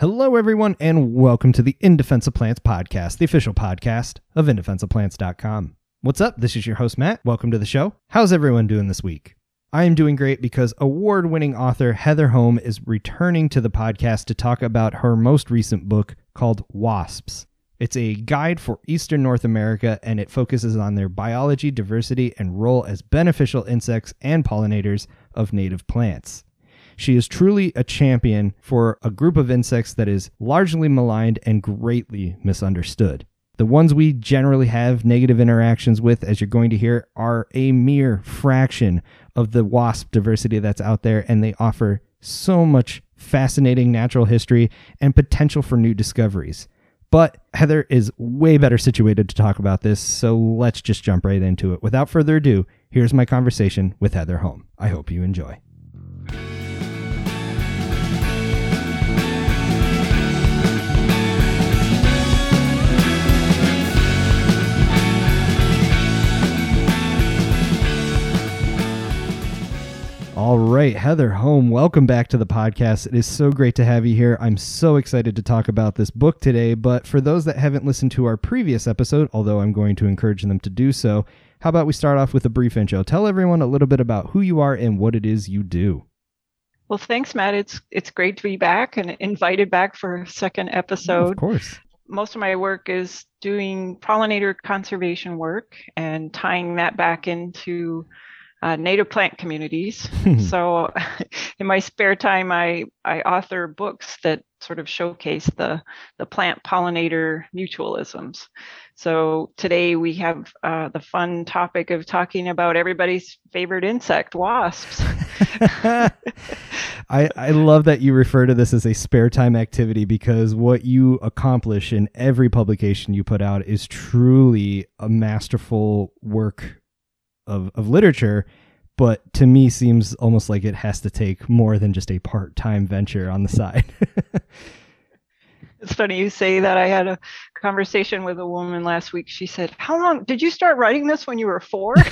Hello, everyone, and welcome to the In Defense of Plants podcast, the official podcast of InDefenseOfPlants.com. What's up? This is your host, Matt. Welcome to the show. How's everyone doing this week? I am doing great because award winning author Heather Holm is returning to the podcast to talk about her most recent book called Wasps. It's a guide for Eastern North America and it focuses on their biology, diversity, and role as beneficial insects and pollinators of native plants. She is truly a champion for a group of insects that is largely maligned and greatly misunderstood. The ones we generally have negative interactions with, as you're going to hear, are a mere fraction of the wasp diversity that's out there, and they offer so much fascinating natural history and potential for new discoveries. But Heather is way better situated to talk about this, so let's just jump right into it. Without further ado, here's my conversation with Heather Holm. I hope you enjoy. All right, Heather Holm, welcome back to the podcast. It is so great to have you here. I'm so excited to talk about this book today. But for those that haven't listened to our previous episode, although I'm going to encourage them to do so, how about we start off with a brief intro? Tell everyone a little bit about who you are and what it is you do. Well, thanks, Matt. It's it's great to be back and invited back for a second episode. Of course. Most of my work is doing pollinator conservation work and tying that back into uh, native plant communities. so, in my spare time, I I author books that sort of showcase the the plant pollinator mutualisms. So today we have uh, the fun topic of talking about everybody's favorite insect, wasps. I, I love that you refer to this as a spare time activity because what you accomplish in every publication you put out is truly a masterful work of, of literature but to me seems almost like it has to take more than just a part-time venture on the side. It's funny you say that. I had a conversation with a woman last week. She said how long did you start writing this when you were four?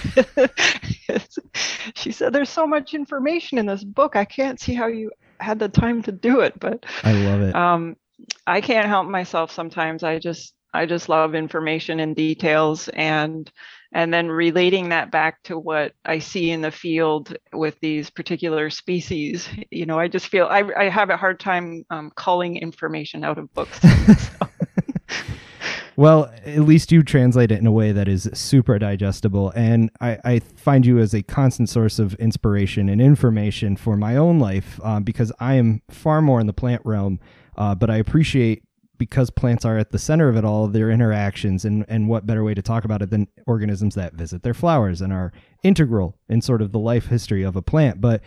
She said there's so much information in this book i can't see how you had the time to do it but i love it. um, i can't help myself sometimes. I just i just love information and details and and then relating that back to what I see in the field with these particular species, you know, I just feel I, I have a hard time um, calling information out of books. well, at least you translate it in a way that is super digestible. And I, I find you as a constant source of inspiration and information for my own life uh, because I am far more in the plant realm. Uh, but I appreciate because plants are at the center of it all, their interactions, and, and what better way to talk about it than organisms that visit their flowers and are integral in sort of the life history of a plant. But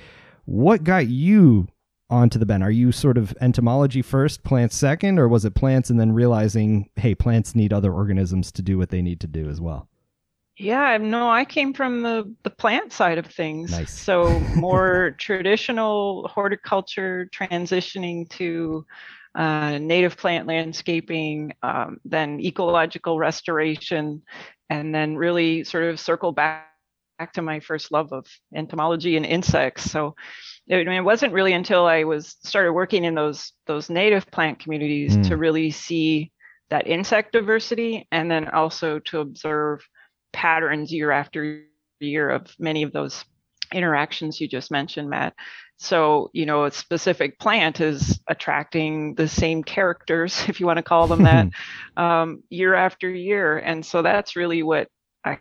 what got you onto the bend? Are you sort of entomology first, plants second, or was it plants and then realizing, hey, plants need other organisms to do what they need to do as well? Yeah, no, I came from the the plant side of things. Nice. So more traditional horticulture transitioning to uh, native plant landscaping, um, then ecological restoration, and then really sort of circle back, back to my first love of entomology and insects. So it, I mean, it wasn't really until I was started working in those those native plant communities mm. to really see that insect diversity, and then also to observe patterns year after year of many of those interactions you just mentioned, Matt. So, you know, a specific plant is attracting the same characters, if you want to call them that, um, year after year. And so that's really what I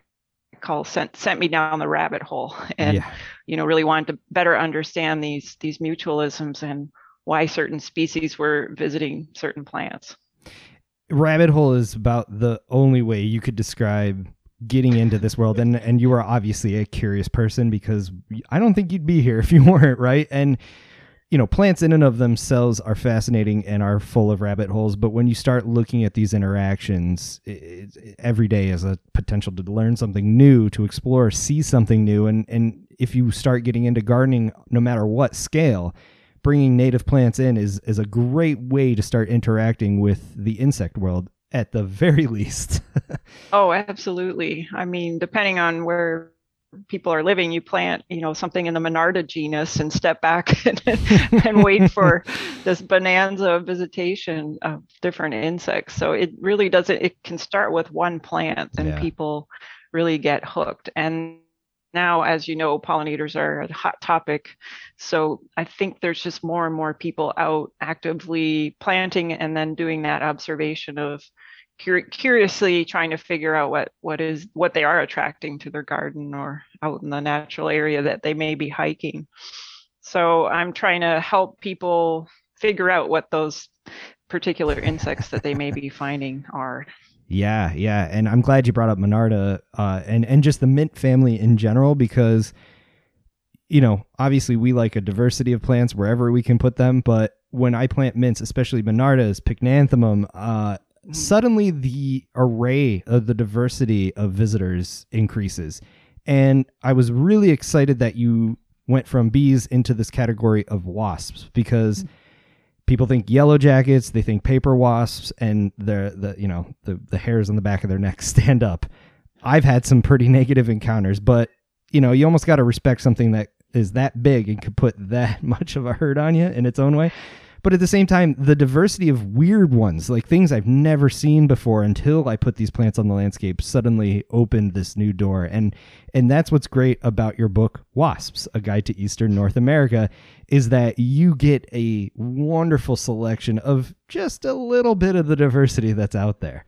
call sent sent me down the rabbit hole, and yeah. you know, really wanted to better understand these these mutualisms and why certain species were visiting certain plants. Rabbit hole is about the only way you could describe getting into this world and and you are obviously a curious person because I don't think you'd be here if you weren't, right? And you know, plants in and of themselves are fascinating and are full of rabbit holes, but when you start looking at these interactions, it, it, every day is a potential to learn something new, to explore, see something new, and and if you start getting into gardening, no matter what scale, bringing native plants in is is a great way to start interacting with the insect world at the very least. oh, absolutely. I mean, depending on where people are living, you plant, you know, something in the Monarda genus and step back and, and wait for this bonanza of visitation of different insects. So it really doesn't, it can start with one plant and yeah. people really get hooked. And now, as you know, pollinators are a hot topic. So I think there's just more and more people out actively planting and then doing that observation of cur- curiously trying to figure out what what is what they are attracting to their garden or out in the natural area that they may be hiking. So I'm trying to help people figure out what those particular insects that they may be finding are. Yeah, yeah, and I'm glad you brought up Monarda uh, and and just the mint family in general because you know obviously we like a diversity of plants wherever we can put them, but when I plant mints, especially Monardas, Pycnanthemum, uh, suddenly the array of the diversity of visitors increases. And I was really excited that you went from bees into this category of wasps because mm. People think yellow jackets, they think paper wasps, and the the you know the the hairs on the back of their neck stand up. I've had some pretty negative encounters, but you know you almost got to respect something that is that big and could put that much of a hurt on you in its own way but at the same time the diversity of weird ones like things i've never seen before until i put these plants on the landscape suddenly opened this new door and and that's what's great about your book wasps a guide to eastern north america is that you get a wonderful selection of just a little bit of the diversity that's out there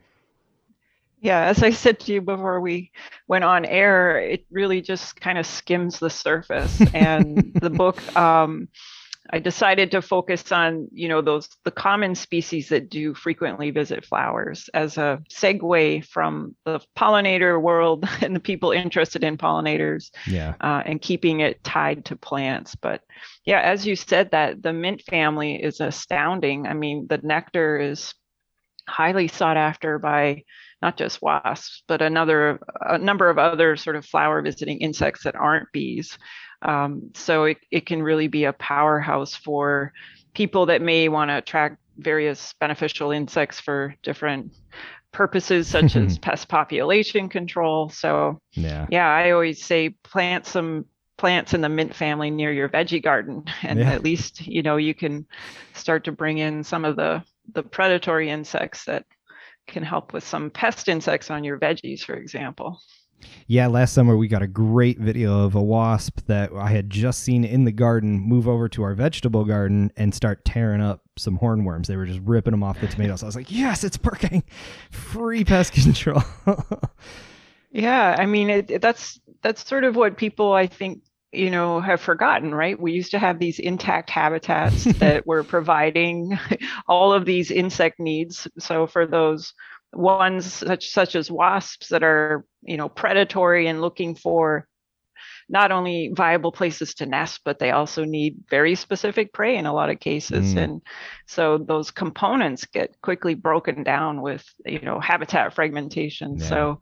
yeah, as I said to you before we went on air, it really just kind of skims the surface. And the book um, I decided to focus on, you know, those the common species that do frequently visit flowers as a segue from the pollinator world and the people interested in pollinators, yeah, uh, and keeping it tied to plants. But yeah, as you said, that the mint family is astounding. I mean, the nectar is highly sought after by not just wasps, but another a number of other sort of flower visiting insects that aren't bees. Um, so it, it can really be a powerhouse for people that may want to attract various beneficial insects for different purposes such as pest population control. So yeah. yeah, I always say plant some plants in the mint family near your veggie garden and yeah. at least you know you can start to bring in some of the the predatory insects that can help with some pest insects on your veggies for example yeah, last summer we got a great video of a wasp that I had just seen in the garden move over to our vegetable garden and start tearing up some hornworms. They were just ripping them off the tomatoes. I was like, yes, it's working. Free pest control. yeah, I mean, it, that's that's sort of what people I think you know have forgotten right we used to have these intact habitats that were providing all of these insect needs so for those ones such such as wasps that are you know predatory and looking for not only viable places to nest but they also need very specific prey in a lot of cases mm. and so those components get quickly broken down with you know habitat fragmentation yeah. so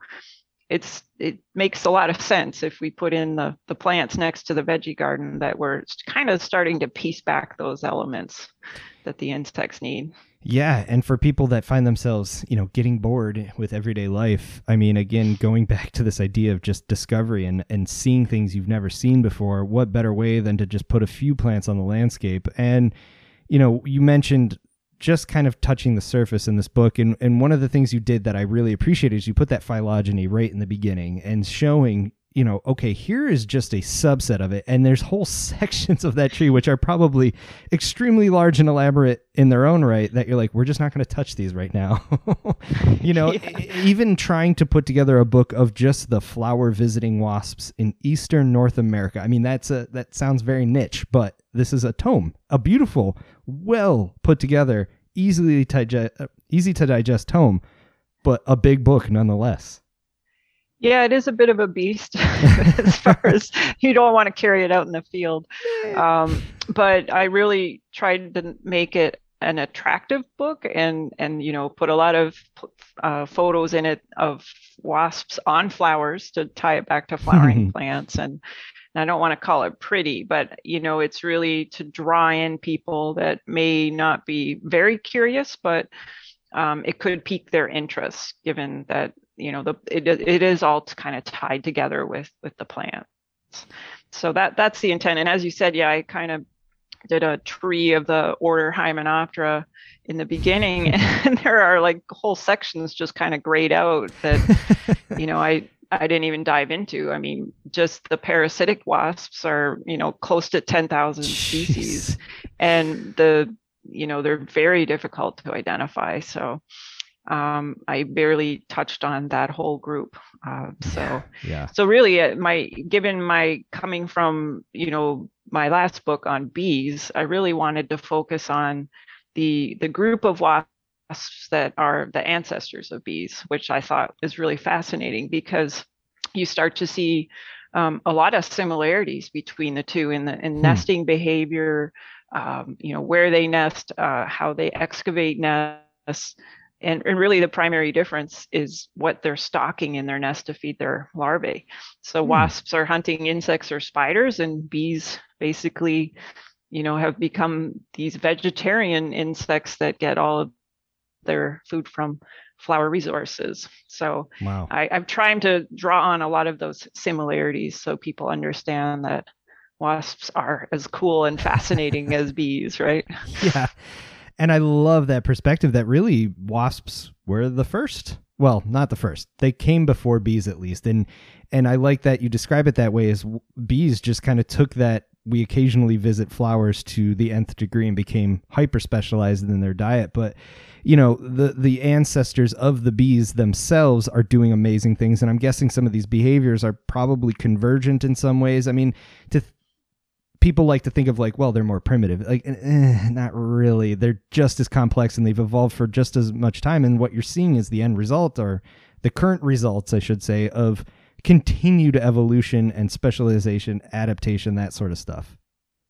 it's it makes a lot of sense if we put in the the plants next to the veggie garden that we're kind of starting to piece back those elements that the insects need yeah, and for people that find themselves, you know, getting bored with everyday life, I mean, again, going back to this idea of just discovery and and seeing things you've never seen before, what better way than to just put a few plants on the landscape? And you know, you mentioned just kind of touching the surface in this book and and one of the things you did that I really appreciated is you put that phylogeny right in the beginning and showing you know, okay, here is just a subset of it. And there's whole sections of that tree which are probably extremely large and elaborate in their own right that you're like, we're just not going to touch these right now. you know, yeah. even trying to put together a book of just the flower visiting wasps in eastern North America. I mean, that's a that sounds very niche, but this is a tome, a beautiful, well put together, easily digest, easy to digest tome, but a big book nonetheless. Yeah, it is a bit of a beast as far as you don't want to carry it out in the field. Um, but I really tried to make it an attractive book and and you know put a lot of uh, photos in it of wasps on flowers to tie it back to flowering plants and, and I don't want to call it pretty but you know it's really to draw in people that may not be very curious but um, it could pique their interest given that you know the it, it is all kind of tied together with with the plant So that that's the intent. And as you said, yeah, I kind of did a tree of the order Hymenoptera in the beginning, and there are like whole sections just kind of grayed out that you know I I didn't even dive into. I mean, just the parasitic wasps are you know close to ten thousand species, and the you know they're very difficult to identify. So um, I barely touched on that whole group. Uh, so yeah. So really, uh, my given my coming from you know my last book on bees, I really wanted to focus on the the group of wasps that are the ancestors of bees, which I thought is really fascinating because you start to see um, a lot of similarities between the two in the in hmm. nesting behavior, um, you know where they nest, uh, how they excavate nests and, and really the primary difference is what they're stocking in their nest to feed their larvae. So mm. wasps are hunting insects or spiders, and bees basically, you know, have become these vegetarian insects that get all of their food from flower resources. So wow. I, I'm trying to draw on a lot of those similarities so people understand that wasps are as cool and fascinating as bees, right? Yeah. And I love that perspective that really wasps were the first. Well, not the first. They came before bees at least. And and I like that you describe it that way as bees just kind of took that we occasionally visit flowers to the nth degree and became hyper specialized in their diet, but you know, the the ancestors of the bees themselves are doing amazing things and I'm guessing some of these behaviors are probably convergent in some ways. I mean, to people like to think of like, well, they're more primitive. Like, eh, not really. They're just as complex and they've evolved for just as much time. And what you're seeing is the end result, or the current results, I should say, of continued evolution and specialization, adaptation, that sort of stuff.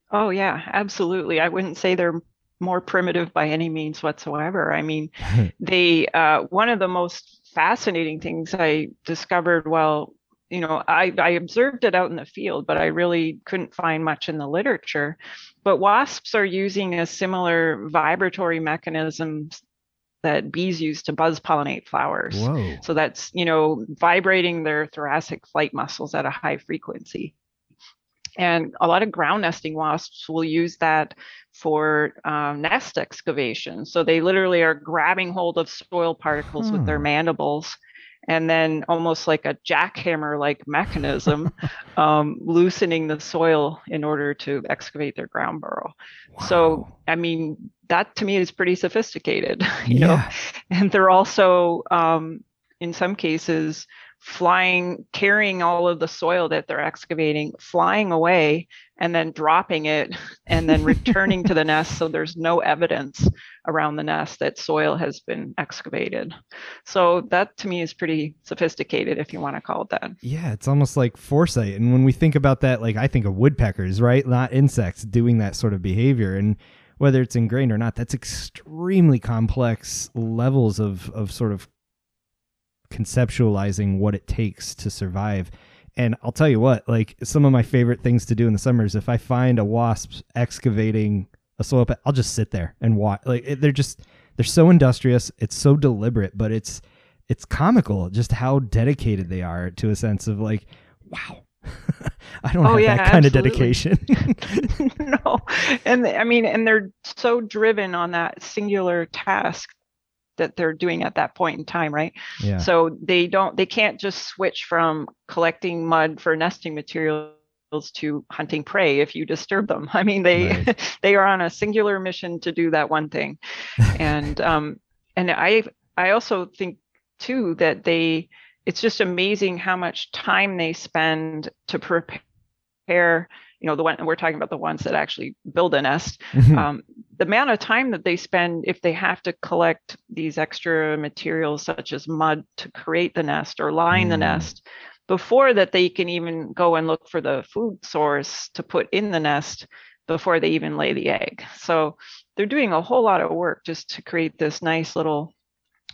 Oh yeah, absolutely. I wouldn't say they're more primitive by any means whatsoever. I mean, they uh, one of the most fascinating things I discovered while you know, I, I observed it out in the field, but I really couldn't find much in the literature. But wasps are using a similar vibratory mechanism that bees use to buzz pollinate flowers. Whoa. So that's, you know, vibrating their thoracic flight muscles at a high frequency. And a lot of ground nesting wasps will use that for um, nest excavation. So they literally are grabbing hold of soil particles hmm. with their hmm. mandibles and then almost like a jackhammer like mechanism um, loosening the soil in order to excavate their ground burrow wow. so i mean that to me is pretty sophisticated you yeah. know and they're also um, in some cases flying, carrying all of the soil that they're excavating, flying away, and then dropping it, and then returning to the nest. So there's no evidence around the nest that soil has been excavated. So that to me is pretty sophisticated, if you want to call it that. Yeah, it's almost like foresight. And when we think about that, like I think of woodpeckers, right? Not insects doing that sort of behavior. And whether it's ingrained or not, that's extremely complex levels of of sort of conceptualizing what it takes to survive. And I'll tell you what, like some of my favorite things to do in the summer is if I find a wasp excavating a soil pit, I'll just sit there and watch. Like they're just they're so industrious. It's so deliberate, but it's it's comical just how dedicated they are to a sense of like, wow, I don't oh, have yeah, that kind absolutely. of dedication. no. And I mean, and they're so driven on that singular task that they're doing at that point in time right yeah. so they don't they can't just switch from collecting mud for nesting materials to hunting prey if you disturb them i mean they right. they are on a singular mission to do that one thing and um and i i also think too that they it's just amazing how much time they spend to prepare you know the one we're talking about the ones that actually build a nest mm-hmm. um, the amount of time that they spend if they have to collect these extra materials such as mud to create the nest or line mm. the nest before that they can even go and look for the food source to put in the nest before they even lay the egg so they're doing a whole lot of work just to create this nice little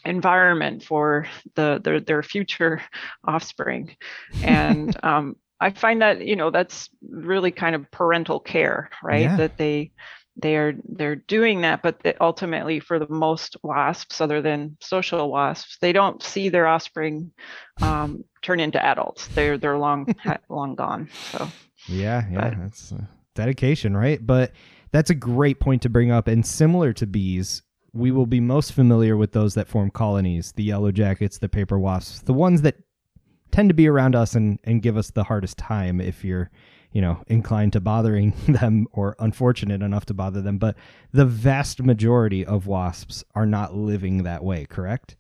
environment for the their, their future offspring and um, I find that you know that's really kind of parental care, right? Yeah. That they they are they're doing that but they, ultimately for the most wasps other than social wasps they don't see their offspring um, turn into adults they're they're long long gone so yeah yeah but, that's uh, dedication right but that's a great point to bring up and similar to bees we will be most familiar with those that form colonies the yellow jackets the paper wasps the ones that tend to be around us and and give us the hardest time if you're you know, inclined to bothering them or unfortunate enough to bother them. But the vast majority of wasps are not living that way, correct?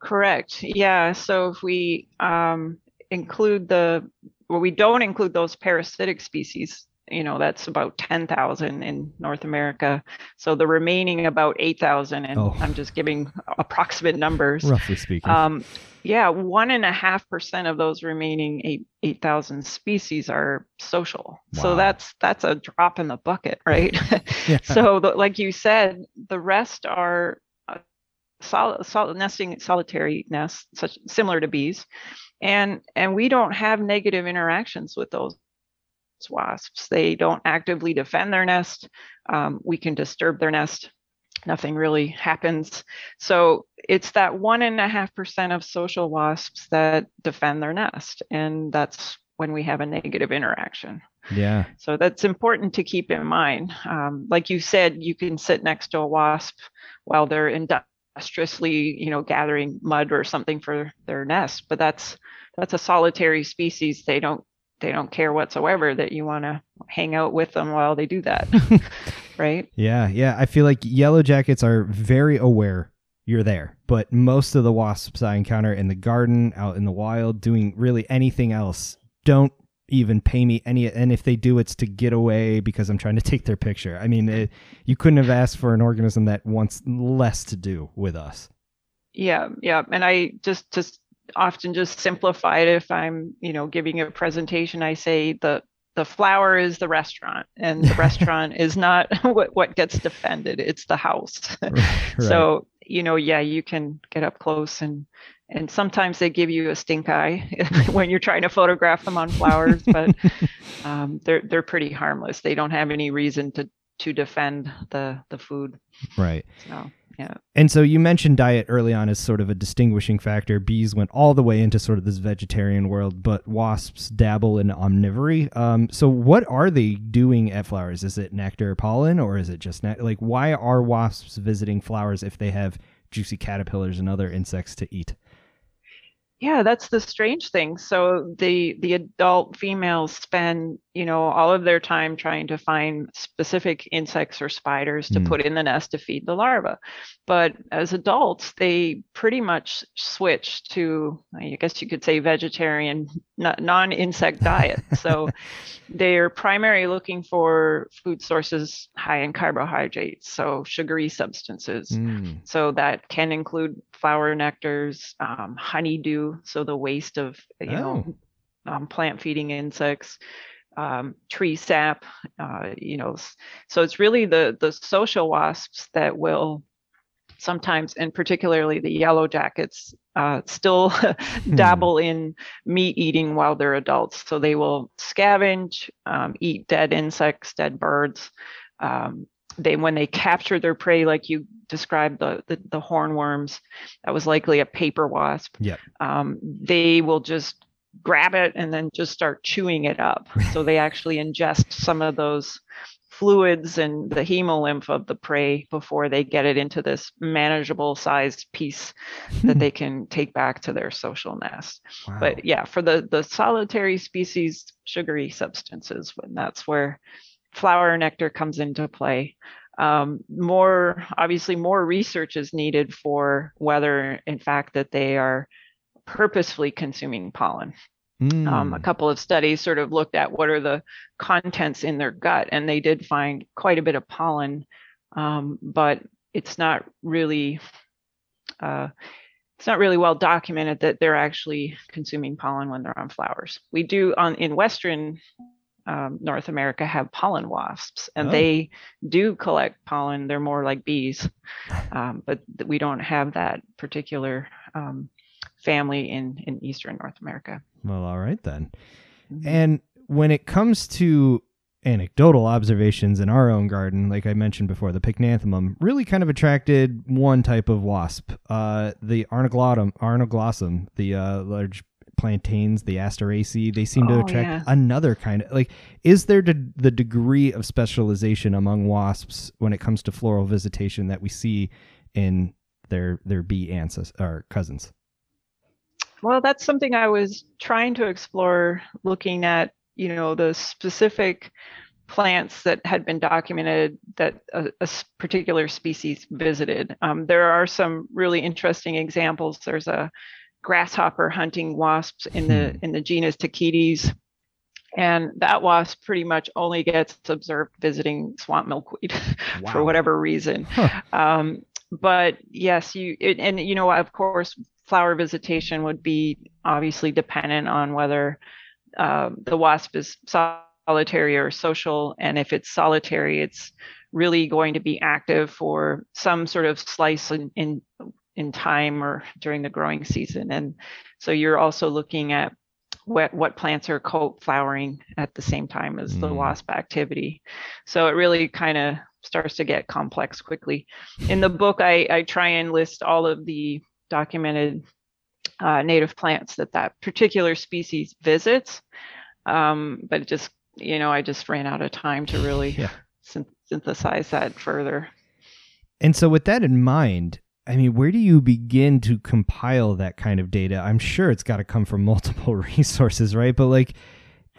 Correct. Yeah. So if we um, include the, well, we don't include those parasitic species, you know, that's about 10,000 in North America. So the remaining about 8,000, and oh. I'm just giving approximate numbers. Roughly speaking. Um, yeah, one and a half percent of those remaining eight eight thousand species are social. Wow. So that's that's a drop in the bucket, right? yeah. So, the, like you said, the rest are uh, solid, solid nesting solitary nests, such similar to bees, and and we don't have negative interactions with those wasps. They don't actively defend their nest. Um, we can disturb their nest nothing really happens. So it's that one and a half percent of social wasps that defend their nest. And that's when we have a negative interaction. Yeah. So that's important to keep in mind. Um, like you said, you can sit next to a wasp while they're industriously, you know, gathering mud or something for their nest, but that's that's a solitary species. They don't they don't care whatsoever that you want to hang out with them while they do that. right? Yeah, yeah. I feel like yellow jackets are very aware you're there, but most of the wasps I encounter in the garden, out in the wild, doing really anything else, don't even pay me any and if they do it's to get away because i'm trying to take their picture i mean it, you couldn't have asked for an organism that wants less to do with us yeah yeah and i just just often just simplify it if i'm you know giving a presentation i say the the flower is the restaurant and the restaurant is not what, what gets defended it's the house. Right. so you know yeah you can get up close and and sometimes they give you a stink eye when you're trying to photograph them on flowers but um, they're they're pretty harmless. They don't have any reason to to defend the the food. Right. So yeah. And so you mentioned diet early on as sort of a distinguishing factor. Bees went all the way into sort of this vegetarian world, but wasps dabble in omnivory. Um, so what are they doing at flowers? Is it nectar, pollen, or is it just ne- like why are wasps visiting flowers if they have juicy caterpillars and other insects to eat? Yeah that's the strange thing so the the adult females spend you know all of their time trying to find specific insects or spiders to mm. put in the nest to feed the larva but as adults they pretty much switch to i guess you could say vegetarian non-insect diet so they're primarily looking for food sources high in carbohydrates so sugary substances mm. so that can include flower nectars, um, honeydew, so the waste of you oh. know um, plant feeding insects, um, tree sap, uh, you know. So it's really the the social wasps that will sometimes, and particularly the yellow jackets, uh, still hmm. dabble in meat eating while they're adults. So they will scavenge, um, eat dead insects, dead birds. Um, they when they capture their prey like you described the the, the hornworms that was likely a paper wasp yeah um, they will just grab it and then just start chewing it up so they actually ingest some of those fluids and the hemolymph of the prey before they get it into this manageable sized piece that they can take back to their social nest wow. but yeah for the the solitary species sugary substances when that's where flower nectar comes into play. Um, more obviously more research is needed for whether in fact that they are purposefully consuming pollen mm. um, a hmm. couple of studies sort of looked at what are the contents in their gut and they did find quite a bit of pollen um, but it's not really uh, it's not really well documented that they're actually consuming pollen when they're on flowers we do on in western um, North America have pollen wasps, and oh. they do collect pollen. They're more like bees, um, but we don't have that particular um, family in in Eastern North America. Well, all right then. Mm-hmm. And when it comes to anecdotal observations in our own garden, like I mentioned before, the pycnanthemum really kind of attracted one type of wasp, uh, the arnoglossum, arnoglossum, the uh, large plantains, the asteraceae. They seem to Oh, attract yeah. another kind of like. Is there de- the degree of specialization among wasps when it comes to floral visitation that we see in their their bee ancestors or cousins? Well, that's something I was trying to explore looking at, you know, the specific plants that had been documented that a particular species visited. Um, there are some really interesting examples. There's a grasshopper hunting wasps in the Hmm. in the genus Tachytes. And that wasp pretty much only gets observed visiting swamp milkweed for whatever reason. Huh. Um, but yes, you it, and you know of course flower visitation would be obviously dependent on whether um, the wasp is solitary or social, and if it's solitary, it's really going to be active for some sort of slice in in, in time or during the growing season, and so you're also looking at what what plants are co-flowering at the same time as the Mm. wasp activity. So it really kind of starts to get complex quickly. In the book, I, I try and list all of the documented uh, native plants that that particular species visits, um, but it just you know I just ran out of time to really Yeah. syn- synthesize that further. And so, with that in mind, I mean, where do you begin to compile that kind of data? I'm sure it's got to come from multiple resources, right? But like,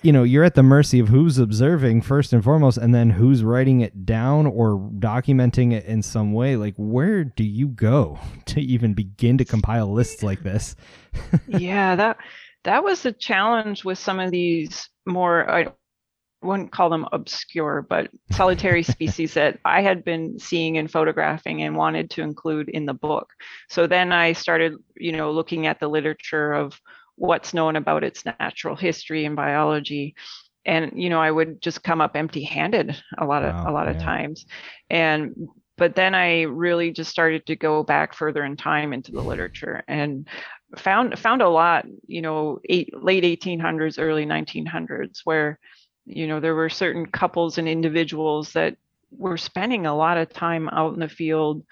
you know, you're at the mercy of who's observing first and foremost, and then who's writing it down or documenting it in some way. Like, where do you go to even begin to compile lists like this? yeah, that that was the challenge with some of these more I wouldn't call them obscure, but solitary species that I had been seeing and photographing and wanted to include in the book. So then I started, you know, looking at the literature of what's known about its natural history and biology. And you know, I would just come up empty-handed a lot of Wow, a lot of times. And but then I really just started to go back further in time into the literature and found found a lot, you know, eight, late 1800s, early 1900s, where you know there were certain couples and individuals that were spending a lot of time out in the field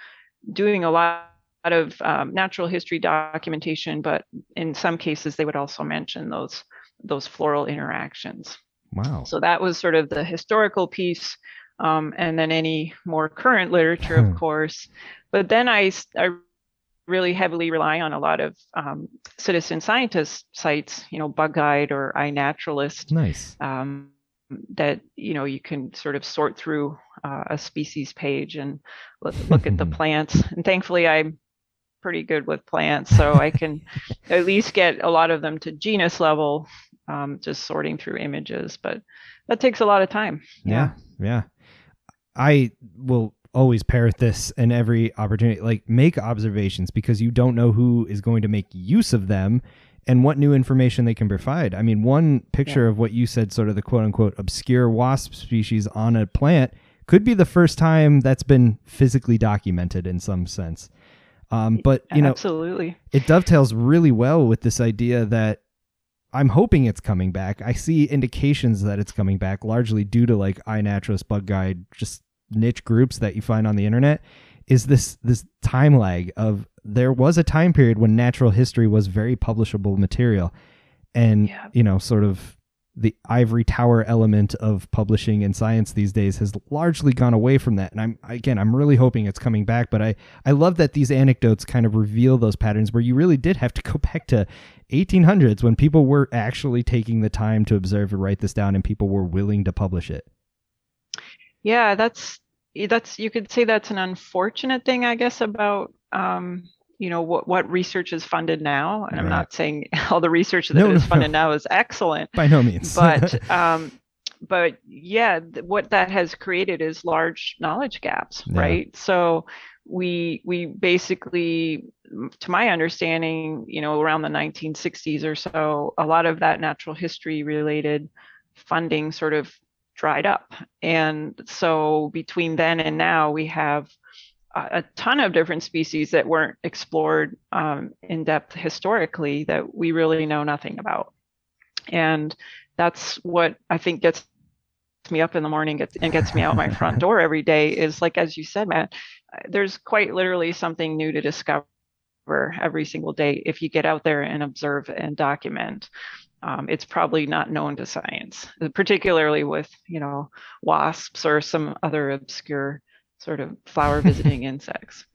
doing a lot of um, natural history documentation, but in some cases they would also mention those those floral interactions. Wow. So that was sort of the historical piece, um, and then any more current literature, of course. But then I, I really heavily rely on a lot of um, citizen scientist sites, you know, Bug Guide or iNaturalist, Nice. um, that you know you can sort of sort through uh, a species page and look, look at the plants. And thankfully, I'm pretty good with plants, so I can at least get a lot of them to genus level, um, just sorting through images. But that takes a lot of time. Yeah. Yeah. I will always parrot this in every opportunity. Like, make observations because you don't know who is going to make use of them and what new information they can provide. I mean, one picture of what you said, sort of the quote unquote obscure wasp species on a plant, could be the first time that's been physically documented in some sense. Um, but, you know, absolutely. it dovetails really well with this idea that I'm hoping it's coming back. I see indications that it's coming back largely due to like iNaturalist, Bug Guide, just niche groups that you find on the internet. Is this this time lag of there was a time period when natural history was very publishable material, and Yeah. you know, sort of the ivory tower element of publishing in science these days has largely gone away from that. And I'm again, I'm really hoping it's coming back. But I I love that these anecdotes kind of reveal those patterns where you really did have to go back to 1800s when people were actually taking the time to observe and write this down, and people were willing to publish it. Yeah, that's that's you could say that's an unfortunate thing, I guess, about um, you know what what research is funded now. And I'm not saying all the research that is No, no, funded no. now is excellent, By no means, but um, but yeah, th- what that has created is large knowledge gaps, Yeah. right? So we we basically, to my understanding, you know, around the 1960s or so, a lot of that natural history related funding sort of dried up, and so between then and now, we have a ton of different species that weren't explored um, in depth historically that we really know nothing about. And that's what I think gets me up in the morning gets, and gets me out my front door every day is like as you said matt there's quite literally something new to discover every single day if you get out there and observe and document um, it's probably not known to science particularly with you know wasps or some other obscure sort of flower visiting insects.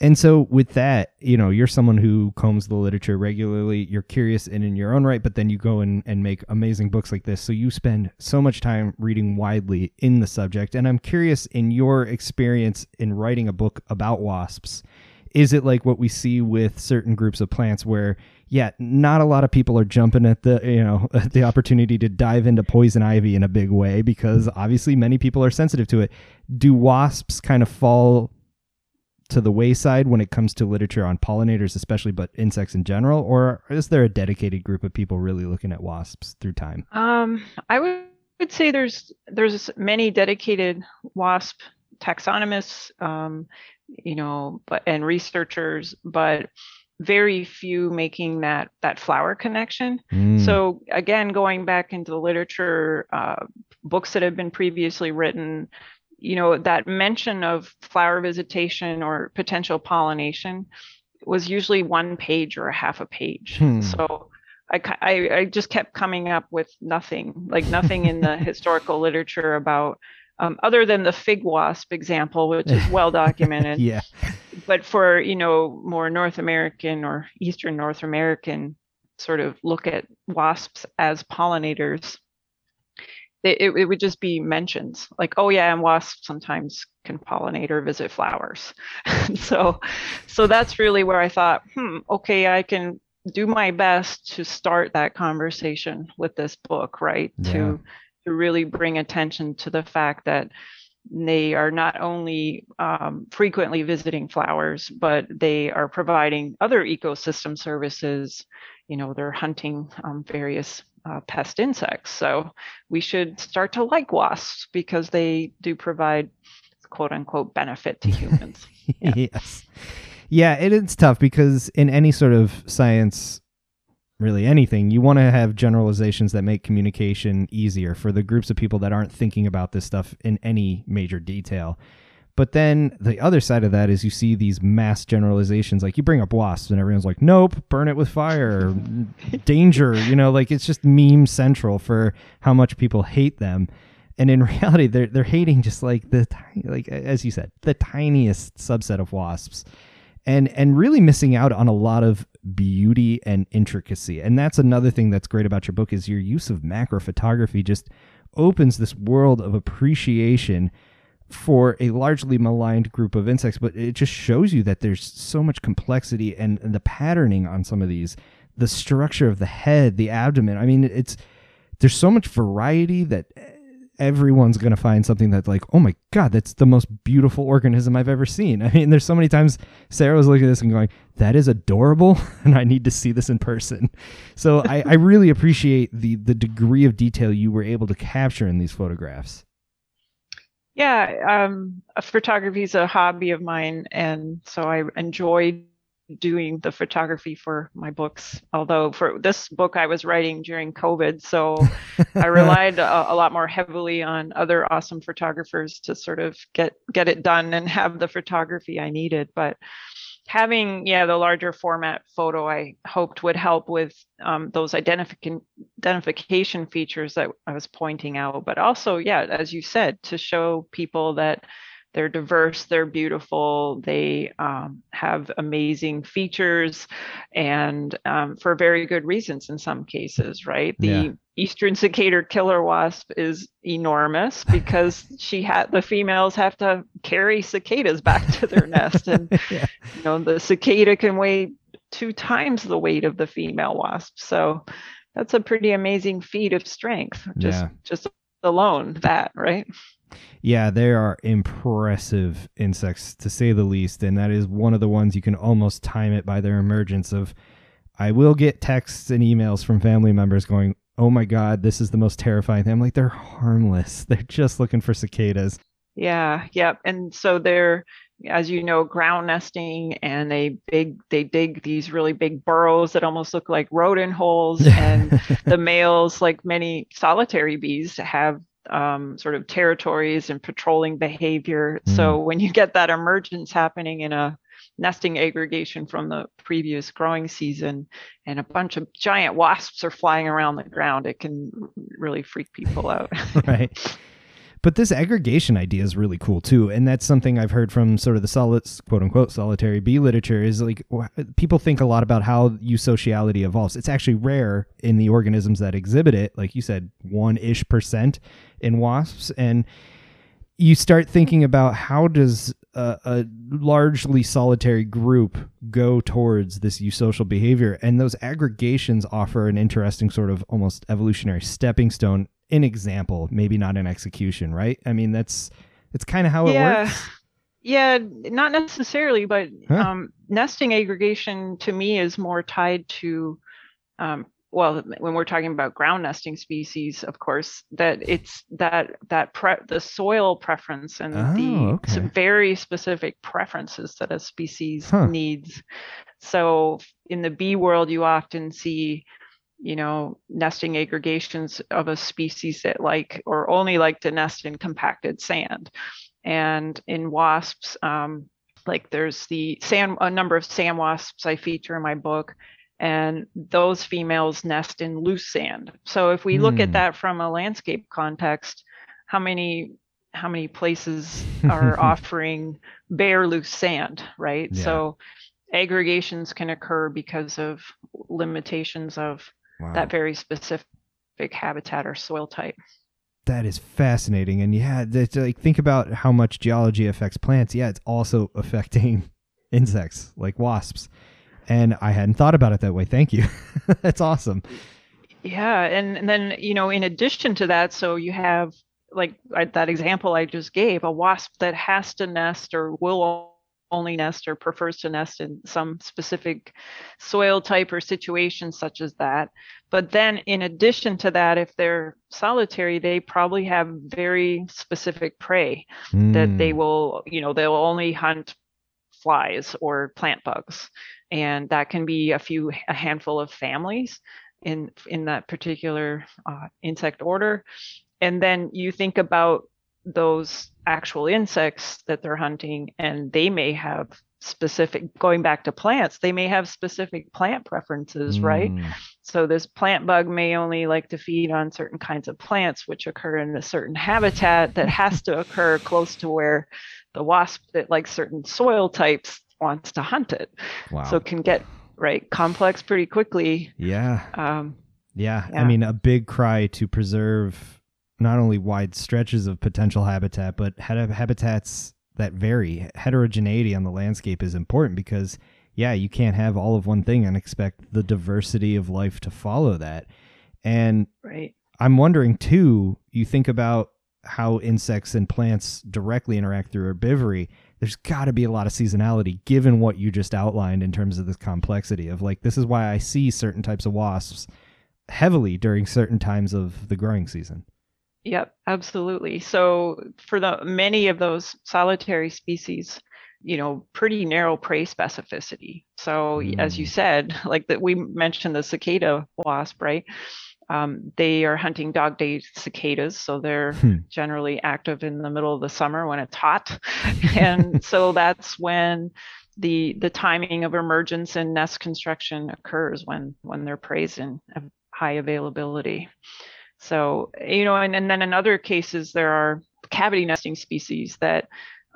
And so with that you know you're someone who combs the literature regularly. You're curious and in your own right but then you go and, and make amazing books like this. So you spend so much time reading widely in the subject. And i'm curious in your experience in writing a book about wasps is it like what we see with certain groups of plants where yeah not a lot of people are jumping at the you know the opportunity to dive into poison ivy in a big way because obviously many people are sensitive to it do wasps kind of fall to the wayside when it comes to literature on pollinators, especially, but insects in general? Or is there a dedicated group of people really looking at wasps through time? Um, I would say there's there's many dedicated wasp taxonomists, um, you know, but and researchers, but very few making that that flower connection. Mm. So again, going back into the literature, uh, books that have been previously written, you know, that mention of flower visitation or potential pollination was usually one page or a half a page. Hmm. So I, I, I, just kept coming up with nothing, like nothing in the historical literature about, um, other than the fig wasp example, which is well documented. yeah. But for, you know, more North American or Eastern North American sort of look at wasps as pollinators, it, it would just be mentions like oh yeah and wasps sometimes can pollinate or visit flowers so so that's really where i thought hmm okay i can do my best to start that conversation with this book right yeah. to to really bring attention to the fact that they are not only um, frequently visiting flowers but they are providing other ecosystem services you know they're hunting um, various uh, pest insects. So we should start to like wasps because they do provide quote unquote benefit to humans. Yeah. yes. Yeah, it is tough because in any sort of science, really anything, you want to have generalizations that make communication easier for the groups of people that aren't thinking about this stuff in any major detail. But then the other side of that is you see these mass generalizations. Like you bring up wasps, and everyone's like, "Nope, burn it with fire, danger." You know, like it's just meme central for how much people hate them. And in reality, they're they're hating just like the like as you said, the tiniest subset of wasps, and and really missing out on a lot of beauty and intricacy. And that's another thing that's great about your book is your use of macro photography just opens this world of appreciation for a largely maligned group of insects, but it just shows you that there's so much complexity and, and, the patterning on some of these, the structure of the head, the abdomen. I mean, it's there's so much variety that everyone's going to find something that's like, oh my god, that's the most beautiful organism I've ever seen. I mean, there's so many times Sarah was looking at this and going, that is adorable, and I need to see this in person. So I, I really appreciate the the degree of detail you were able to capture in these photographs. Yeah, um, photography is a hobby of mine, and so I enjoy doing the photography for my books. Although for this book I was writing during COVID, so I relied a, a, lot more heavily on other awesome photographers to sort of get get it done and have the photography I needed. But having yeah the larger format photo i hoped would help with um, those identification identification features that i was pointing out but also yeah as you said to show people that they're diverse they're beautiful they um, have amazing features and um, for very good reasons in some cases right the yeah. eastern cicada killer wasp is enormous because she had the females have to carry cicadas back to their nest and yeah. you know the cicada can weigh two times the weight of the female wasp so that's a pretty amazing feat of strength just yeah. just alone that right yeah, they are impressive insects to say the least, and that is one of the ones you can almost time it by their emergence of I will get texts and emails from family members going, "Oh my god, this is the most terrifying thing." I'm like, they're harmless. They're just looking for cicadas. Yeah, yep. And so they're as you know, ground nesting and they big they dig these really big burrows that almost look like rodent holes. and the males, like many solitary bees, have um, sort of territories and patrolling behavior. Mm. So when you get that emergence happening in a nesting aggregation from the previous growing season and a bunch of giant wasps are flying around the ground, it can really freak people out. right. But this aggregation idea is really cool too, and that's something I've heard from sort of the solid, quote unquote, solitary bee literature. Is like people think a lot about how eusociality evolves. It's actually rare in the organisms that exhibit it, like you said, one ish percent in wasps, and you start thinking about how does a, a, largely solitary group go towards this eusocial behavior and those aggregations offer an interesting sort of almost evolutionary stepping stone in example maybe not an execution right i mean that's it's kind of how yeah. it works yeah not necessarily but huh? um, nesting aggregation to me is more tied to um, well when we're talking about ground nesting species of course that it's that that pre- the soil preference and oh, the okay. very specific preferences that a species huh. needs so in the bee world you often see you know nesting aggregations of a species that like or only like to nest in compacted sand and in wasps um, like there's the sand a number of sand wasps i feature in my book and those females nest in loose sand. So if we look at hmm. that from a landscape context, how many how many places are offering bare loose sand, right? Yeah. So aggregations can occur because of limitations of wow. that very specific habitat or soil type. That is fascinating, and yeah, like think about how much geology affects plants. Yeah, it's also affecting insects like wasps and I hadn't thought about it that way. Thank you. That's awesome. Yeah, and, and then you know, in addition to that, so you have like I, that example I just gave, a wasp that has to nest or will only nest or prefers to nest in some specific soil type or situation such as that. But then in addition to that, if they're solitary, they probably have very specific prey mm. that they hmm. will, you know, they'll only hunt flies or plant bugs and that can be a few a handful of families in in that particular uh, insect order and then you think about those actual insects that they're hunting and they may have specific going back to plants they may have specific plant preferences mm. right so this plant bug may only like to feed on certain kinds of plants which occur in a certain habitat that has to occur close to where the wasp that likes certain soil types wants to hunt it. Wow. So it can get right complex pretty quickly. Yeah. Um, yeah. yeah. I mean, a big cry to preserve not only wide stretches of potential habitat, but habitats that vary. Heterogeneity on the landscape is important because, yeah, you can't have all of one thing and expect the diversity of life to follow that. And right. I'm wondering too, you think about how insects and plants directly interact through herbivory there's got to be a lot of seasonality given what you just outlined in terms of this complexity of like this is why I see certain types of wasps heavily during certain times of the growing season. Yep, absolutely. So for the many of those solitary species, you know, pretty narrow prey specificity. So mm. as you mm. said, like that we mentioned the cicada wasp, right? Um, they are hunting dog day cicadas, so they're hmm. generally active in the middle of the summer when it's hot, and so that's when the the timing of emergence and nest construction occurs when when they're praised in high availability. So you know, and, and then in other cases there are cavity nesting species that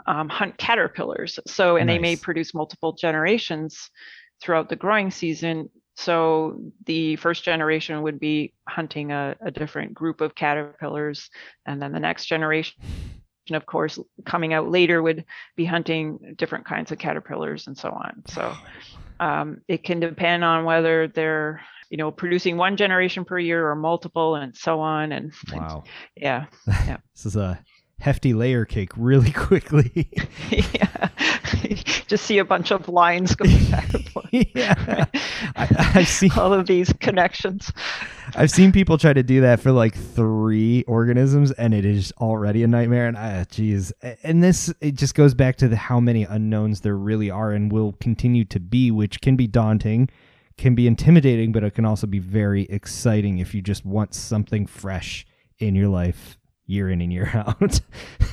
um, hunt caterpillars. So and nice. they may produce multiple generations throughout the growing season so the first generation would be hunting a, a different group of caterpillars, and then the next generation of course coming out later would be hunting different kinds of caterpillars and so on so um, it can depend on whether they're you know producing one generation per year or multiple and so on and wow. and, yeah yeah. This is a hefty layer cake really quickly. Yeah. Just see a bunch of lines going back and forth. yeah, I, have seen all of these connections. I've seen people try to do that for like three organisms, and it is already a nightmare. And I, geez, and this it just goes back to the how many unknowns there really are and will continue to be, which can be daunting, can be intimidating, but it can also be very exciting if you just want something fresh in your life year in and year out.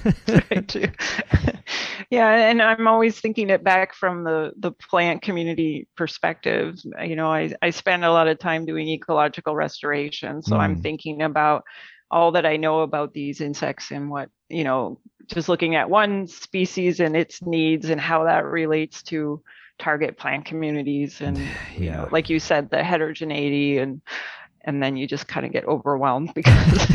yeah, and I'm always thinking it back from the the plant community perspective. You know, I I spend a lot of time doing ecological restoration, so mm. I'm thinking about all that I know about these insects and what you know, just looking at one species and its needs and how that relates to target plant communities and yeah. you know, like you said, the heterogeneity and and then you just kind of get overwhelmed because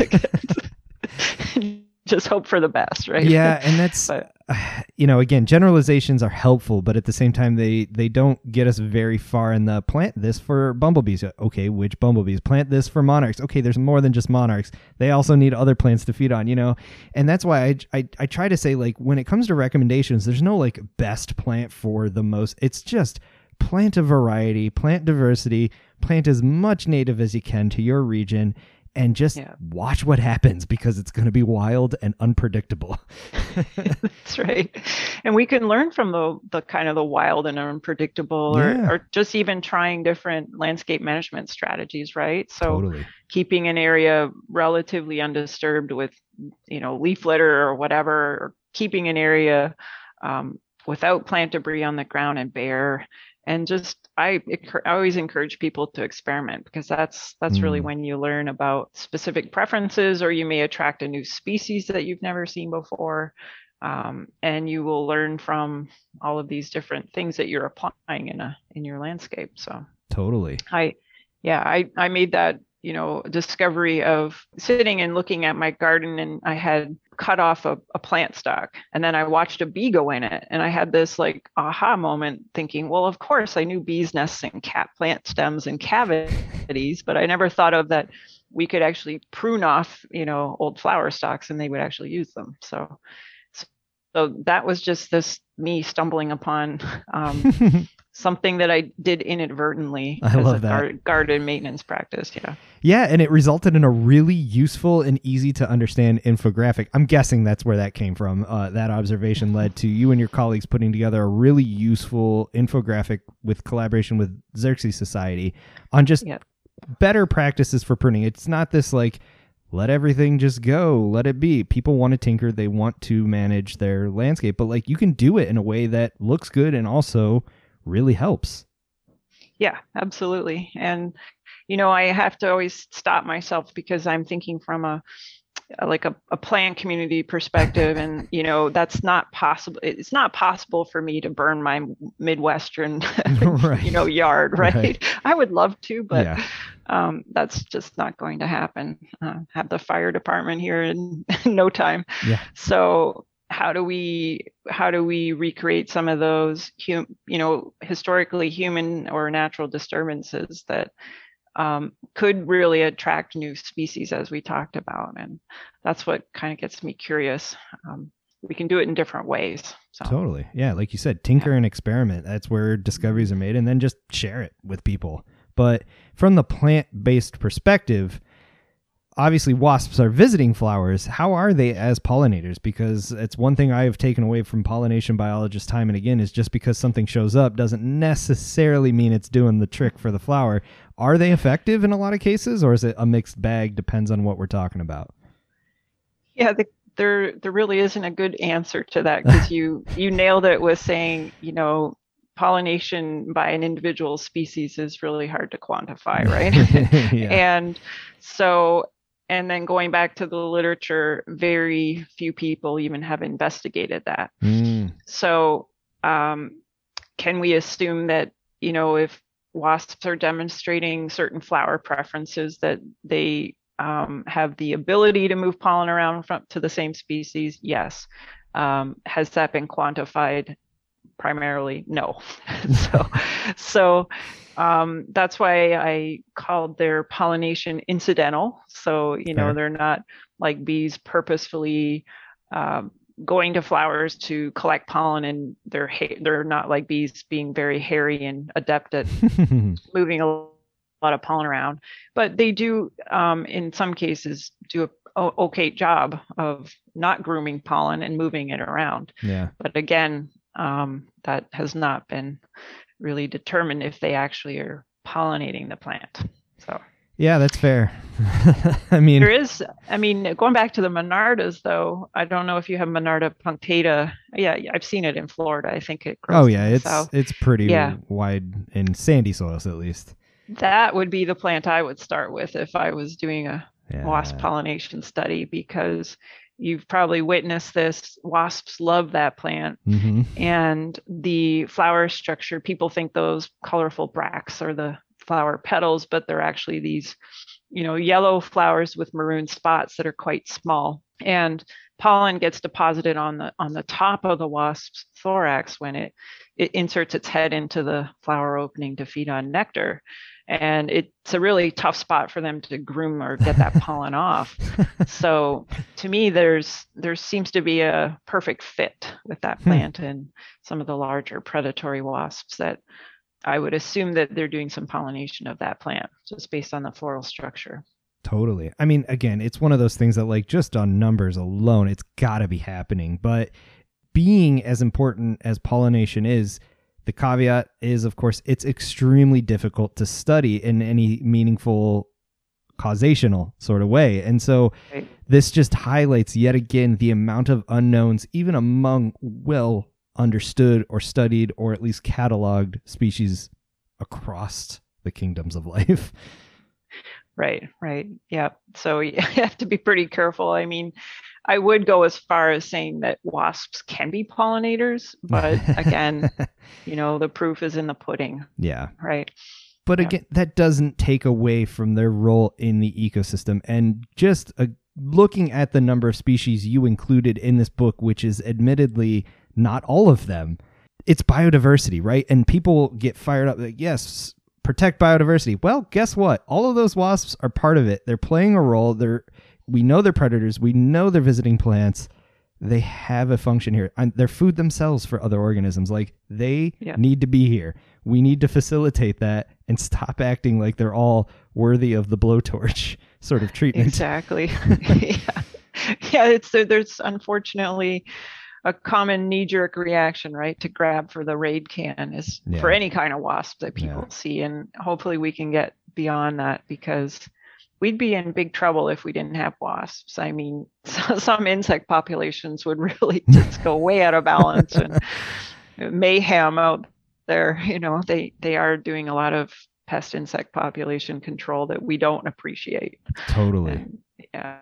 just hope for the best, right? Yeah, and that's but, you know, again, generalizations are helpful, but at the same time they they don't get us very far in the plant this for bumblebees. Okay, which bumblebees? Plant this for monarchs. Okay, there's more than just monarchs. They also need other plants to feed on, you know. And that's why I I, I try to say like when it comes to recommendations, there's no like best plant for the most. It's just plant a variety, plant diversity, plant as much native as you can to your region and just yeah. watch what happens because it's going to be wild and unpredictable. That's right. And we can learn from the, the kind of the wild and unpredictable yeah. or, or just even trying different landscape management strategies, right? So totally. keeping an area relatively undisturbed with, you know, leaf litter or whatever, or keeping an area um, without plant debris on the ground and bare and just I, I always encourage people to experiment because that's that's mm. really when you learn about specific preferences or you may attract a new species that you've never seen before. Um, and you will learn from all of these different things that you're applying in a in your landscape. So totally. I yeah i i made that you know discovery of sitting and looking at my garden and i had cut off a, a, plant stalk and then i watched a bee go in it and i had this like aha moment thinking well of course i knew bees nests in cat plant stems and cavities but i never thought of that we could actually prune off you know old flower stalks and they would actually use them. So so that was just this me stumbling upon um, something that I did inadvertently I as love a that. garden maintenance practice. Yeah. Yeah, and it resulted in a really useful and easy to understand infographic. I'm guessing that's where that came from. Uh, that observation led to you and your colleagues putting together a really useful infographic with collaboration with Xerces Society on just yep. better practices for pruning. It's not this like let everything just go, let it be. People want to tinker, they want to manage their landscape, but like you can do it in a way that looks good and also really helps. Yeah, absolutely. And you know, I have to always stop myself because I'm thinking from a like a, a plant community perspective and you know that's not possible it's not possible for me to burn my midwestern right. you know yard right? right? i would love to but yeah. um, that's just not going to happen uh, have the fire department here in no time yeah. so how do we how do we recreate some of those hum, you know historically human or natural disturbances that um, could really attract new species as we talked about? And that's what kind of gets me curious. Um, we can do it in different ways so. totally. Yeah like you said tinker yeah. and experiment. That's where discoveries are made and then just share it with people. But from the plant-based perspective obviously wasps are visiting flowers. How are they as pollinators? Because it's one thing i've taken away from pollination biologists time and again is just because something shows up doesn't necessarily mean it's doing the trick for the flower. Are they effective in a lot of cases or is it a mixed bag? Depends on what we're talking about. Yeah the, there there really isn't a good answer to that because you you nailed it with saying you know pollination by an individual species is really hard to quantify right? Yeah. and so and then going back to the literature, very few people even have investigated that. Mm. So, um, can we assume that, you know, if wasps are demonstrating certain flower preferences, that they um, have the ability to move pollen around from, to the same species? Yes. Um, has that been quantified? Primarily, no. so, so um, that's why I called their pollination incidental. So, you know, they're not like bees purposefully um, going to flowers to collect pollen and they're, ha- they're not like bees being very hairy and adept at moving a lot of pollen around. But they do, um, in some cases, do a okay job of not grooming pollen and moving it around. Yeah. But again, um, that has not been really determined if they actually are pollinating the plant. So Yeah, that's fair. I mean, there is. I mean, going back to the Monardas, though, I don't know if you have Monarda punctata. Yeah, I've seen it in Florida. I think it grows. oh yeah, it's south. it's pretty Yeah. wide in sandy soils at least. that would be the plant I would start with if I was doing a Yeah. wasp pollination study because you've probably witnessed this. Wasps love that plant. hmm and the flower structure people think those colorful bracts are the flower petals but they're actually these you know yellow flowers with maroon spots that are quite small and pollen gets deposited on the on the top of the wasp's thorax when it it inserts its head into the flower opening to feed on nectar. And it's a really tough spot for them to groom or get that pollen off. So to me there's there seems to be a perfect fit with that Hmm. plant and some of the larger predatory wasps that i would assume that they're doing some pollination of that plant just based on the floral structure Totally. I mean, again, it's one of those things that, like, just on numbers alone, it's got to be happening. But being as important as pollination is, the caveat is, of course, it's extremely difficult to study in any meaningful causational sort of way. And so Right. this just highlights yet again the amount of unknowns, even among well understood or studied or at least cataloged species across the kingdoms of life. right right yeah so you have to be pretty careful i mean i would go as far as saying that wasps can be pollinators but again you know the proof is in the pudding yeah. right But Yeah. again, that doesn't take away from their role in the ecosystem. And just uh, looking at the number of species you included in this book, which is admittedly not all of them, it's biodiversity, right? And people get fired up like, yes, protect biodiversity. Well, guess what? All of those wasps are part of it. They're playing a role. They're we know they're predators. We know they're visiting plants. They have a function here. And they're food themselves for other organisms. Like they Yeah. need to be here. We need to facilitate that and stop acting like they're all worthy of the blowtorch sort of treatment. Exactly. yeah. yeah, it's there's unfortunately a common knee-jerk reaction, right, to grab for the raid can is for any kind of wasp that people Yeah. see, and hopefully we can get beyond that because we'd be in big trouble if we didn't have wasps. I mean, some insect populations would really just go way out of balance and mayhem out there. You know, they they are doing a lot of pest insect population control that we don't appreciate. Totally. And, yeah.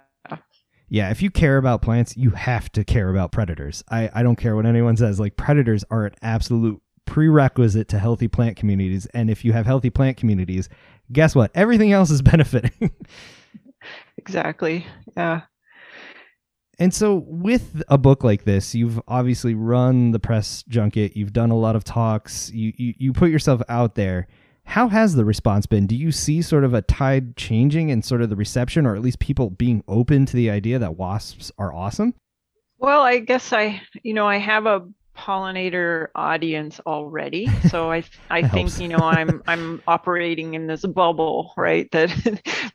Yeah, if you care about plants, you have to care about predators. I, I don't care what anyone says. Like, predators are an absolute prerequisite to healthy plant communities. And if you have healthy plant communities, guess what? Everything else is benefiting. Exactly. Yeah. and so, with a book like this, you've obviously run the press junket, you've done a lot of talks, you, you, you put yourself out there. How has the response been? Do you see sort of a tide changing in sort of the reception, or at least people being open to the idea that wasps are awesome? Well, I guess I, you know, I have a pollinator audience already, so I, I think helps. you know I'm I'm operating in this bubble, right? That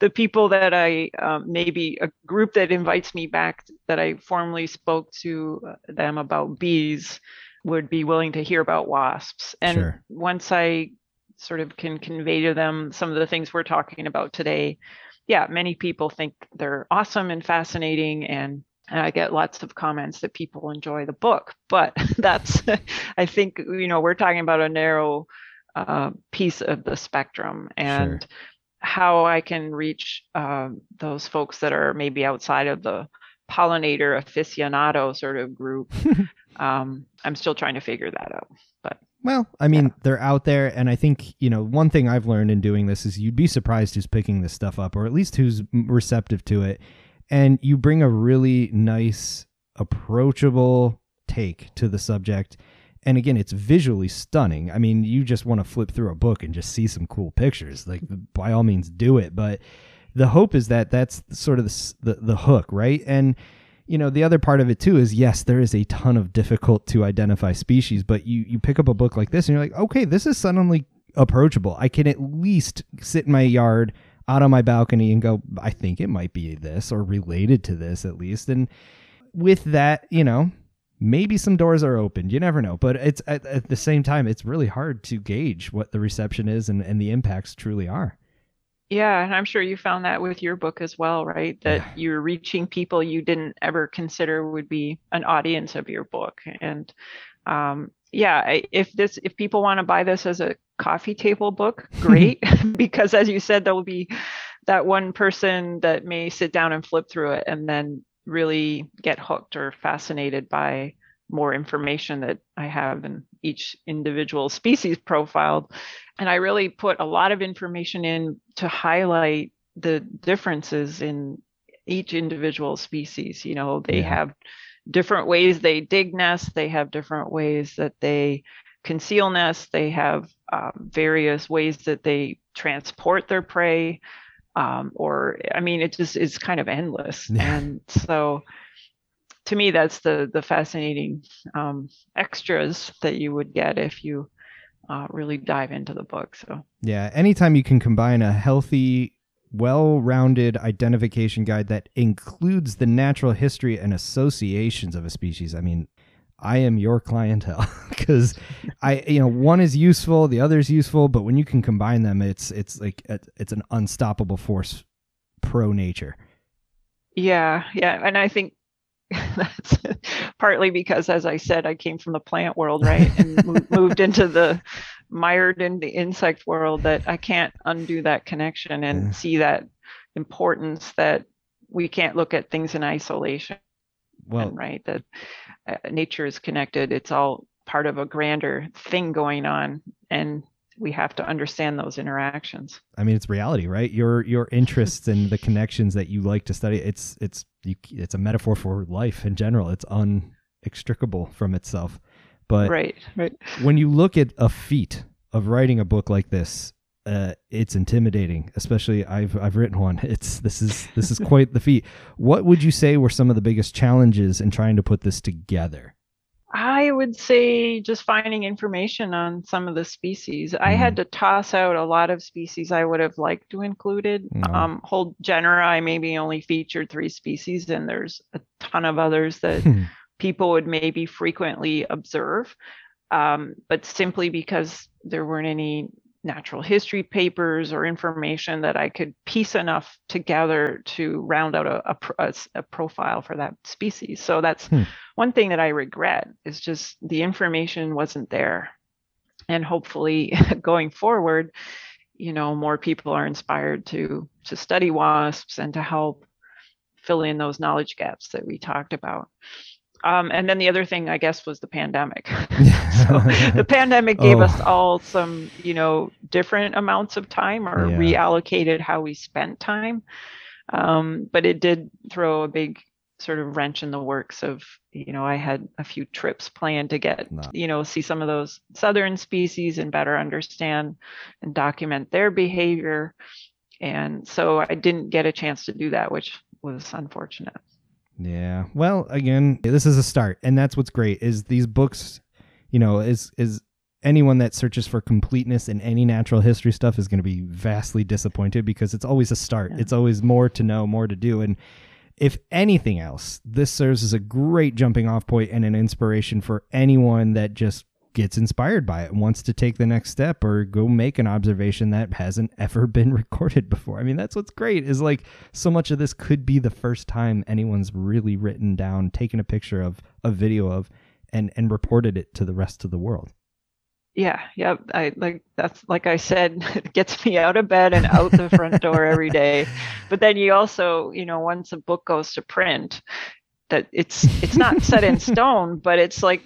the people that I um, maybe a group that invites me back that I formally spoke to uh, them about bees would be willing to hear about wasps, and Sure. once I sort of can convey to them some of the things we're talking about today, yeah, many people think they're awesome and fascinating and I get lots of comments that people enjoy the book. But that's, I think, you know, we're talking about a narrow uh, piece of the spectrum and how I can reach um, those folks that are maybe outside of the pollinator aficionado sort of group. um, I'm still trying to figure that out. Well, I mean, they're out there, and I think you know one thing I've learned in doing this is you'd be surprised who's picking this stuff up, or at least who's receptive to it. And you bring a really nice, approachable take to the subject. And again, it's visually stunning. I mean, you just want to flip through a book and just see some cool pictures. Like, by all means, do it. But the hope is that that's sort of the the, the hook, right? And you know the other part of it too is yes there is a ton of difficult to identify species but you you pick up a book like this and you're like okay this is suddenly approachable. I can at least sit in my yard out on my balcony and go i think it might be this or related to this at least. And with that you know maybe some doors are opened. You never know. But it's at, at the same time it's really hard to gauge what the reception is and, and the impacts truly are Yeah, and I'm sure you found that with your book as well, right? That Yeah. you're reaching people you didn't ever consider would be an audience of your book. And um, yeah, if this if people want to buy this as a coffee table book, great, because as you said, there will be that one person that may sit down and flip through it and then really get hooked or fascinated by more information that I have in each individual species profiled. And I really put a lot of information in to highlight the differences in each individual species. You know, they Yeah. have different ways they dig nests, they have different ways that they conceal nests, they have um, various ways that they transport their prey. Um, or, I mean, it just is kind of endless. And so, to me, that's the the fascinating um, extras that you would get if you uh, really dive into the book. So Yeah, anytime you can combine a healthy, well rounded identification guide that includes the natural history and associations of a species, I mean, I am your clientele because I, you know, one is useful, the other is useful, but when you can combine them, it's it's like it- it's an unstoppable force pro nature. yeah, yeah, and I think that's partly because, as I said, I came from the plant world, right, and mo- moved into the mired in the insect world. That I can't undo that connection and Yeah. see that importance that we can't look at things in isolation. Well, right that uh, nature is connected it's all part of a grander thing going on and we have to understand those interactions I mean, it's reality, right? Your your interests and the connections that you like to study. It's it's you, it's a metaphor for life in general. It's unextricable from itself. But right right when you look at a feat of writing a book like this, uh, it's intimidating. Especially I've I've written one. It's this is this is quite the feat. What would you say were some of the biggest challenges in trying to put this together? I would say just finding information on some of the species. I had to toss out a lot of species i would have liked to included. No. um, whole genera i maybe only featured three species and there's a ton of others that people would maybe frequently observe, um, but simply because there weren't any natural history papers or information that I could piece enough together to round out a, a, pro- a s- a profile for that species. So that's Hmm. one thing that I regret is just the information wasn't there. And hopefully going forward, you know, more people are inspired to to study wasps and to help fill in those knowledge gaps that we talked about. Um, and then the other thing, I guess, was the pandemic. so the pandemic gave us Oh. all some, you know, different amounts of time or Yeah. reallocated how we spent time. Um, but it did throw a big sort of wrench in the works of, you know, I had a few trips planned to get, No. you know, see some of those southern species and better understand and document their behavior. And so I didn't get a chance to do that, which was unfortunate. Yeah. Well, again, this is a start, and that's what's great is these books. You know, is is anyone that searches for completeness in any natural history stuff is going to be vastly disappointed because it's always a start. Yeah. It's always more to know, more to do, and if anything else, this serves as a great jumping off point and an inspiration for anyone that just gets inspired by it wants to take the next step or go make an observation that hasn't ever been recorded before. I mean, that's what's great is like so much of this could be the first time anyone's really written down, taken a picture of, a video of, and and reported it to the rest of the world. Yeah, yeah. I like that's like I said, it gets me out of bed and out the front door every day. But then you also, you know, once a book goes to print, that it's it's not set in stone, but it's like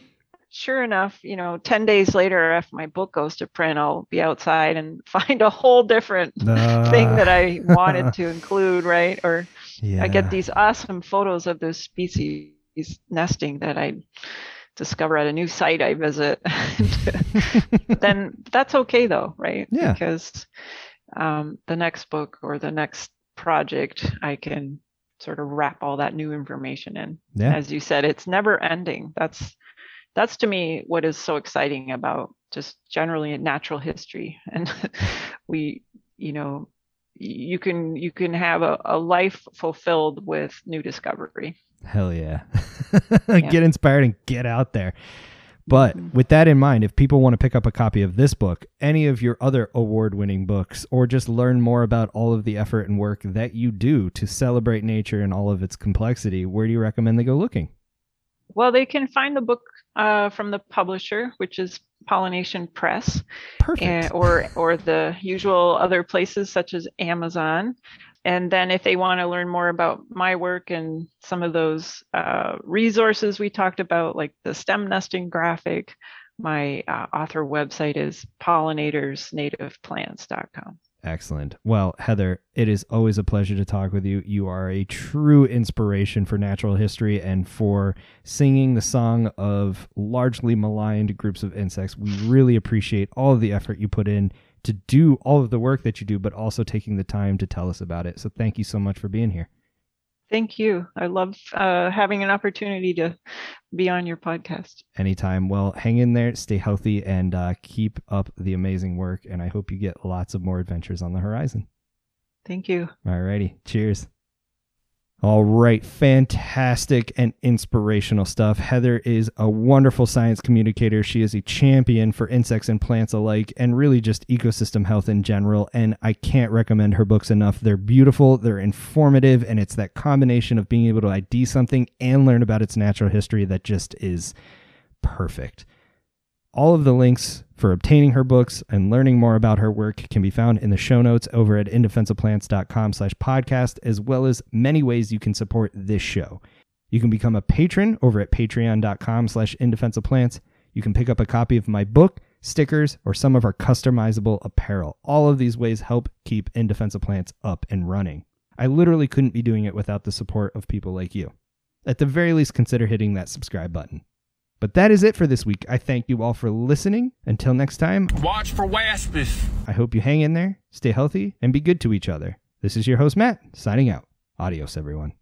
sure enough, you know, 10 days later if my book goes to print, I'll be outside and find a whole different thing that I wanted to include, right? Or yeah. I get these awesome photos of this species nesting that I discover at a new site I visit. then that's okay though, right? Yeah. Because um, the next book or the next project, I can sort of wrap all that new information in. yeah. As you said, it's never ending. That's that's to me what is so exciting about just generally natural history. And we, you know, you can you can have a, a life fulfilled with new discovery. Hell yeah. get inspired and get out there. But Mhm. with that in mind, if people want to pick up a copy of this book, any of your other award winning books, or just learn more about all of the effort and work that you do to celebrate nature and all of its complexity, where do you recommend they go looking? Well, they can find the book uh, from the publisher, which is Pollination Press, and, or or the usual other places such as Amazon. And then if they want to learn more about my work and some of those uh, resources we talked about, like the stem nesting graphic, my uh, author website is pollinatorsnativeplants.com. Excellent. Well, Heather, it is always a pleasure to talk with you. You are a true inspiration for natural history and for singing the song of largely maligned groups of insects. We really appreciate all of the effort you put in to do all of the work that you do, but also taking the time to tell us about it. So thank you so much for being here. Thank you. I love uh, having an opportunity to be on your podcast. Anytime. Well, hang in there, stay healthy, and uh, keep up the amazing work. And I hope you get lots of more adventures on the horizon. Thank you. Alrighty. Cheers. All right. Fantastic and inspirational stuff. Heather is a wonderful science communicator. She is a champion for insects and plants alike and really just ecosystem health in general. And I can't recommend her books enough. They're beautiful, they're informative, and it's that combination of being able to ID something and learn about its natural history that just is perfect. All of the links for obtaining her books and learning more about her work can be found in the show notes over at indefenseofplants.com slash podcast, as well as many ways you can support this show. You can become a patron over at patreon.com slash indefenseofplants. You can pick up a copy of my book, stickers, or some of our customizable apparel. All of these ways help keep In Defense of Plants up and running. I literally couldn't be doing it without the support of people like you. At the very least, consider hitting that subscribe button. But that is it for this week. I thank you all for listening. Until next time, Watch for waspies. I hope you hang in there, stay healthy, and be good to each other. This is your host, Matt, signing out. Adios, everyone.